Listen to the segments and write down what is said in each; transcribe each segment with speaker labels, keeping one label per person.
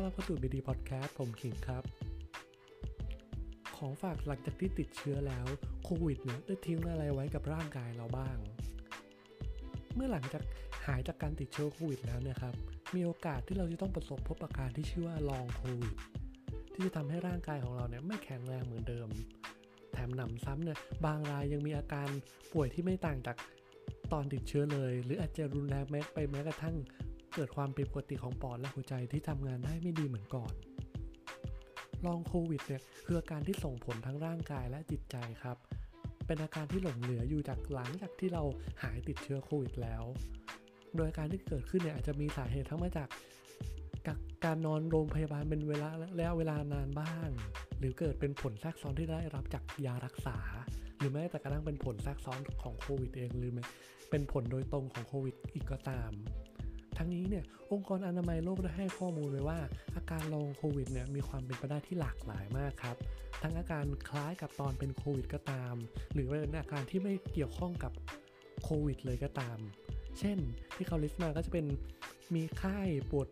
Speaker 1: อนรับเข้าสู่บีดีพอดแคสต์ผมขิงครับ ของฝากหลังจากที่ติดเชื้อแล้วโควิดเนี่ยได้ทิ้งอะไรไว้กับร่างกายเราบ้าง เมื่อหลังจากหายจากการติดเชื้อโควิดแล้วนี่ยครับ มีโอกาสที่เราจะต้องประสบพบอาการที่ชื่อว่าลองโควิดที่จะทำให้ร่างกายของเราเนี่ยไม่แข็งแรงเหมือนเดิม แถมหนำซ้ำเนี่ยบางรายยังมีอาการป่วยที่ไม่ต่างจากตอนติดเชื้อเลย หรืออาจจะรุนแรงแม้ไปแม้กระทั่ง เกิดความผิดปกติของปอดและหัวใจที่ทำงานได้ไม่ดีเหมือนก่อนลองโควิดเนี่ยคืออาการที่ส่งผลทั้งร่างกายและจิตใจครับ เป็นอาการที่หลงเหลืออยู่จากหลังจากที่เราหายติดเชื้อโควิดแล้ว โดยอาการที่เกิดขึ้นเนี่ยอาจจะมีสาเหตุทั้งมาจากการนอนโรงพยาบาลเป็นเวลาแล้วเวลานานบ้าง หรือเกิดเป็นผลแทรกซ้อนที่ได้รับจากยารักษา หรือแม้แต่กระทั่งเป็นผลแทรกซ้อนของโควิดเองหรือเป็นผลโดยตรงของโควิดอีกก็ตาม เนี่ยองค์กรอนามัยโลกได้ให้ข้อมูลไว้ว่า อาการลองโควิดเนี่ยมีความเป็นไปได้ที่หลากหลายมากครับ ทั้งอาการคล้ายกับตอนเป็นโควิดก็ตาม หรือเป็นอาการที่ไม่เกี่ยวข้องกับโควิดเลยก็ตาม เช่นที่เขาลิสต์มาก็จะเป็นมีไข้ปวด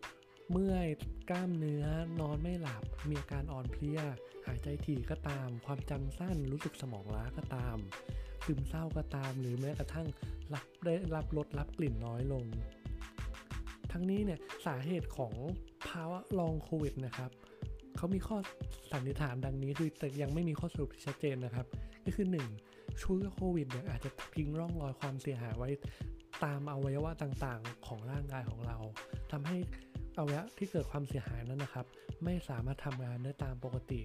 Speaker 1: เมื่อยกล้ามเนื้อนอนไม่หลับ มีอาการอ่อนเพลีย หายใจถี่ก็ตาม ความจำสั้นรู้สึกสมองล้าก็ตามซึมเศร้าก็ตาม หรือแม้กระทั่งรับได้รับลดรับกลิ่นน้อยลง ทั้งนี้เนี่ยสาเหตุของภาวะลองโควิดนะครับเขามีข้อสันนิษฐานดังนี้คือแต่ยังไม่มีข้อสรุปที่ชัดเจนนะครับ ก็คือ 1. ช่วยโควิดเนี่ยอาจจะทิ้งร่องรอยความเสียหายไว้ตามอวัยวะต่างๆ ของร่างกายของเราทำให้อวัยวะที่เกิดความเสียหายนั้นนะครับ ไม่สามารถทำงานได้ตามปกติ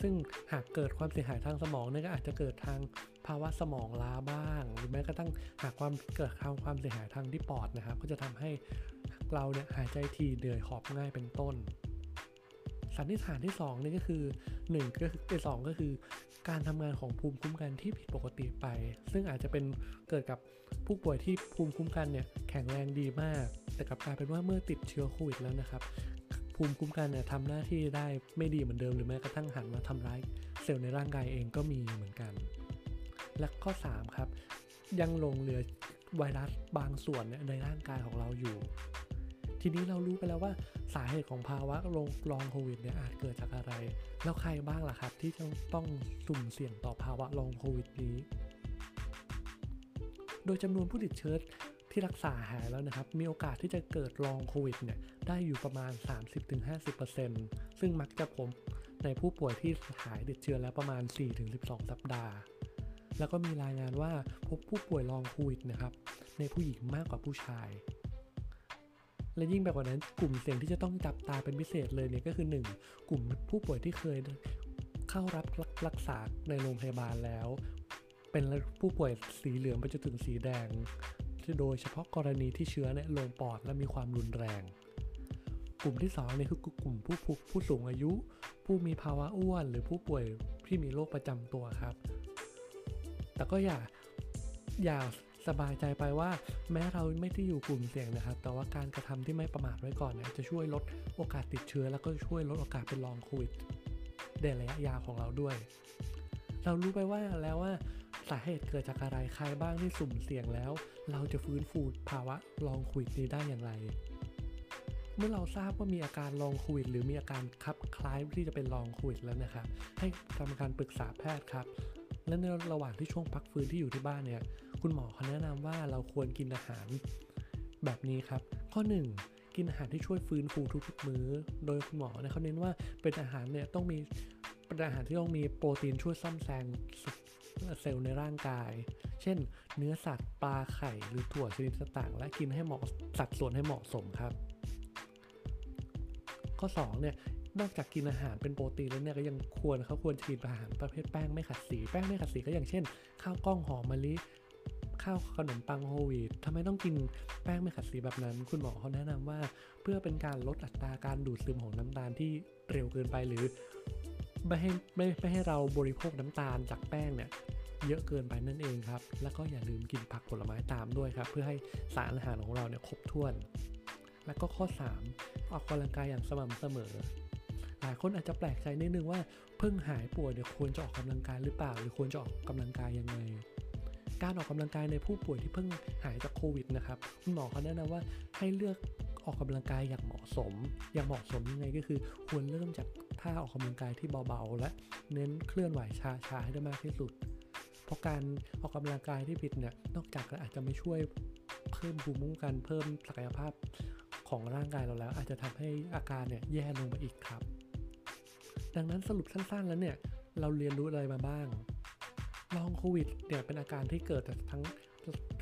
Speaker 1: ซึ่งหากเกิดความเสียหายทางสมองเนี่ยก็อาจจะเกิดทางภาวะสมองล้าบ้าง หรือแม้กระทั่งหากความเกิดทางความเสียหายทางที่ปอดนะครับ ก็จะทำให้เราเนี่ยหายใจทีเหนื่อยหอบง่ายเป็นต้น สันนิษฐานที่2นี่ก็คือ1ก็คือสองก็คือการทำงานของภูมิคุ้มกันที่ผิดปกติไป ซึ่งอาจจะเป็นเกิดกับผู้ป่วยที่ภูมิคุ้มกันเนี่ยแข็งแรงดีมาก แต่กลับกลายเป็นว่าเมื่อติดเชื้อโควิดแล้วนะครับ ภูมิคุ้มกันเนี่ยทำหน้าที่ได้ไม่ดีเหมือนเดิมหรือแม้กระทั่งหันมาทำร้ายเซลล์ในร่างกายเองก็มีเหมือนกัน และข้อ 3 ครับ ยังหลงเหลือไวรัสบางส่วนในร่างกายของเราอยู่ ทีนี้เรารู้ไปแล้วว่าสาเหตุของภาวะลงลองโควิดเนี่ยอาจเกิดจากอะไร แล้วใครบ้างล่ะครับ ที่ต้องสุ่มเสี่ยงต่อภาวะลองโควิดนี้ โดยจำนวนผู้ติดเชื้อ ที่รักษาหายแล้วนะครับ มีโอกาสที่จะเกิดลองโควิดเนี่ยได้อยู่ประมาณ 30-50%ซึ่งมักจะพบในผู้ป่วยที่หายติดเชื้อแล้วประมาณ 4-12 สัปดาห์ แล้วก็มีรายงานว่าพบผู้ป่วยลองโควิดนะครับในผู้หญิงมากกว่าผู้ชาย และยิ่งแบบกว่านั้นกลุ่มเสี่ยงที่จะต้องจับตาเป็นพิเศษเลยเนี่ยก็คือ 1. กลุ่มผู้ป่วยที่เคยเข้ารับรักษาในโรงพยาบาลแล้ว เป็นผู้ป่วยสีเหลืองไปจนถึงสีแดง โดยเฉพาะกรณีที่เชื้อเนี่ยลงปอดและมีความรุนแรง กลุ่มที่2เนี่ยคือกลุ่มผู้ผู้ผู้สูงอายุ ผู้มีภาวะอ้วน หรือผู้ป่วยที่มีโรคประจำตัวครับ แต่ก็อย่าอย่าสบายใจไปว่าแม้เราไม่ได้อยู่กลุ่มเสี่ยงนะครับ แต่ว่าการกระทำที่ไม่ประมาทไว้ก่อนเนี่ยจะช่วยลดโอกาสติดเชื้อ แล้วก็ช่วยลดโอกาสเป็นลองโควิดในระยะยาวของเราด้วย เรารู้ไปว่าแล้วว่า สาเหตุเกิดจากอะไรใครบ้างที่สุ่มเสี่ยงแล้ว เราจะฟื้นฟูภาวะลองโควิดนี้ได้อย่างไร เมื่อเราทราบว่ามีอาการลองโควิดหรือมีอาการคับคล้ายที่จะเป็นลองโควิดแล้วนะครับ ให้ทำการปรึกษาแพทย์ครับ และในระหว่างที่ช่วงพักฟื้นที่อยู่ที่บ้านเนี่ย คุณหมอเขาแนะนำว่าเราควรกินอาหาร แบบนี้ครับ ข้อ 1 กินอาหารที่ช่วยฟื้นฟูทุกๆมื้อ โดยคุณหมอเนี่ยเขาเน้นว่าเป็นอาหารเนี่ยต้องมีเป็นอาหารที่ต้องมีโปรตีนช่วยซ่อมแซม เซลล์ในร่างกาย เช่น เนื้อสัตว์ปลาไข่หรือถั่วชนิดต่างๆและกินให้เหมาะสัดส่วนให้เหมาะสมครับ ข้อ2เนี่ยนอกจากกินอาหารเป็นโปรตีนแล้วเนี่ยก็ยังควรเขาควรกินอาหารประเภทแป้งไม่ขัดสีแป้งไม่ขัดสีก็อย่างเช่น ข้าวกล้องหอมมะลิข้าวขนมปังโฮวีดทำไมต้องกินแป้งไม่ขัดสีแบบนั้น คุณหมอเขาแนะนำว่า เพื่อเป็นการลดอัตราการดูดซึมของน้ำตาลที่เร็วเกินไปหรือ ไม่ให้ไม่ไม่ให้เราบริโภคน้ำตาลจากแป้งเนี่ยเยอะเกินไปนั่นเองครับ แล้วก็อย่าลืมกินผักผลไม้ตามด้วยครับ เพื่อให้สารอาหารของเราเนี่ยครบถ้วน แล้วก็ข้อ 3 ออกกำลังกายอย่างสม่ำเสมอ หลายคนอาจจะแปลกใจนิดนึงว่าเพิ่งหายป่วยเนี่ยควรจะออกกำลังกายหรือเปล่า หรือควรจะออกกำลังกายยังไง การออกกำลังกายในผู้ป่วยที่เพิ่งหายจากโควิดนะครับคุณหมอเขาแนะนำว่าให้เลือกอออกกำลังกายอย่างเหมาะสม อย่างเหมาะสมยังไงก็คือควรเริ่มจาก ท่าออกกำลังกายที่เบาๆ และเน้นเคลื่อนไหวช้าๆให้ได้มากที่สุด เพราะการออกกำลังกายที่ผิดเนี่ยนอกจากอาจจะไม่ช่วยเพิ่มภูมิคุ้มกันเพิ่มศักยภาพของร่างกายเราแล้ว อาจจะทำให้อาการเนี่ยแย่ลงไปอีกครับ ดังนั้นสรุปสั้นๆแล้วเนี่ยเราเรียนรู้อะไรมาบ้างลองโควิดเนี่ยเป็นอาการที่เกิดจากทั้ง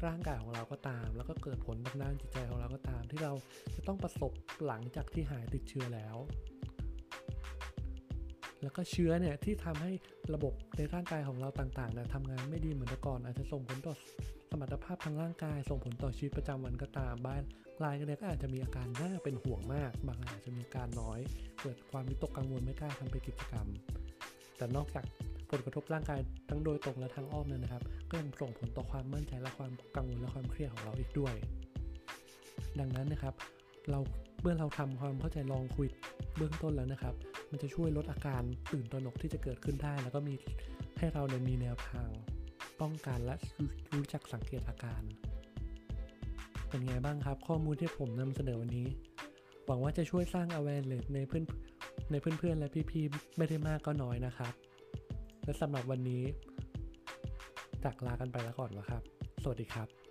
Speaker 1: ร่างกายของเราก็ตาม แล้วก็เกิดผลทางด้านจิตใจของเราก็ตาม ที่เราจะต้องประสบหลังจากที่หายติดเชื้อแล้ว แล้วก็เชื้อเนี่ยที่ทำให้ระบบในร่างกายของเราต่างๆนี่ยทำงานไม่ดีเหมือนแต่ก่อน อาจจะส่งผลต่อสมรรถภาพทางร่างกาย ส่งผลต่อชีวิตประจำวันก็ตามบ้านรายกันเนี่ยก็อาจจะมีอาการน่าเป็นห่วงมาก บางรายอาจจะมีอาการน้อย เกิดความวิตกกังวลไม่กล้าทำไปกิจกรรม แต่นอกจากผลกระทบร่างกายทั้งโดยตรงและทางอ้อมเนี่ยนะครับ ก็ยังส่งผลต่อความมั่นใจและความกังวลและความเครียดของเราอีกด้วย ดังนั้นนะครับ เราเมื่อเราทำความเข้าใจลองคุยเบื้องต้นแล้วนะครับ มันจะช่วยลดอาการตื่นตระหนกที่จะเกิดขึ้นได้ แล้วก็มีให้เราเนี่ยมีแนวทาง ป้องกันและรู้จักสังเกตอาการ เป็นไงบ้างครับ ข้อมูลที่ผมนำเสนอวันนี้ หวังว่าจะช่วยสร้าง awareness ในเพื่อนในเพื่อนๆและพี่ๆไม่ได้มากก็น้อยนะครับ และสำหรับวันนี้จากลากันไปแล้วก่อนนะครับ สวัสดีครับ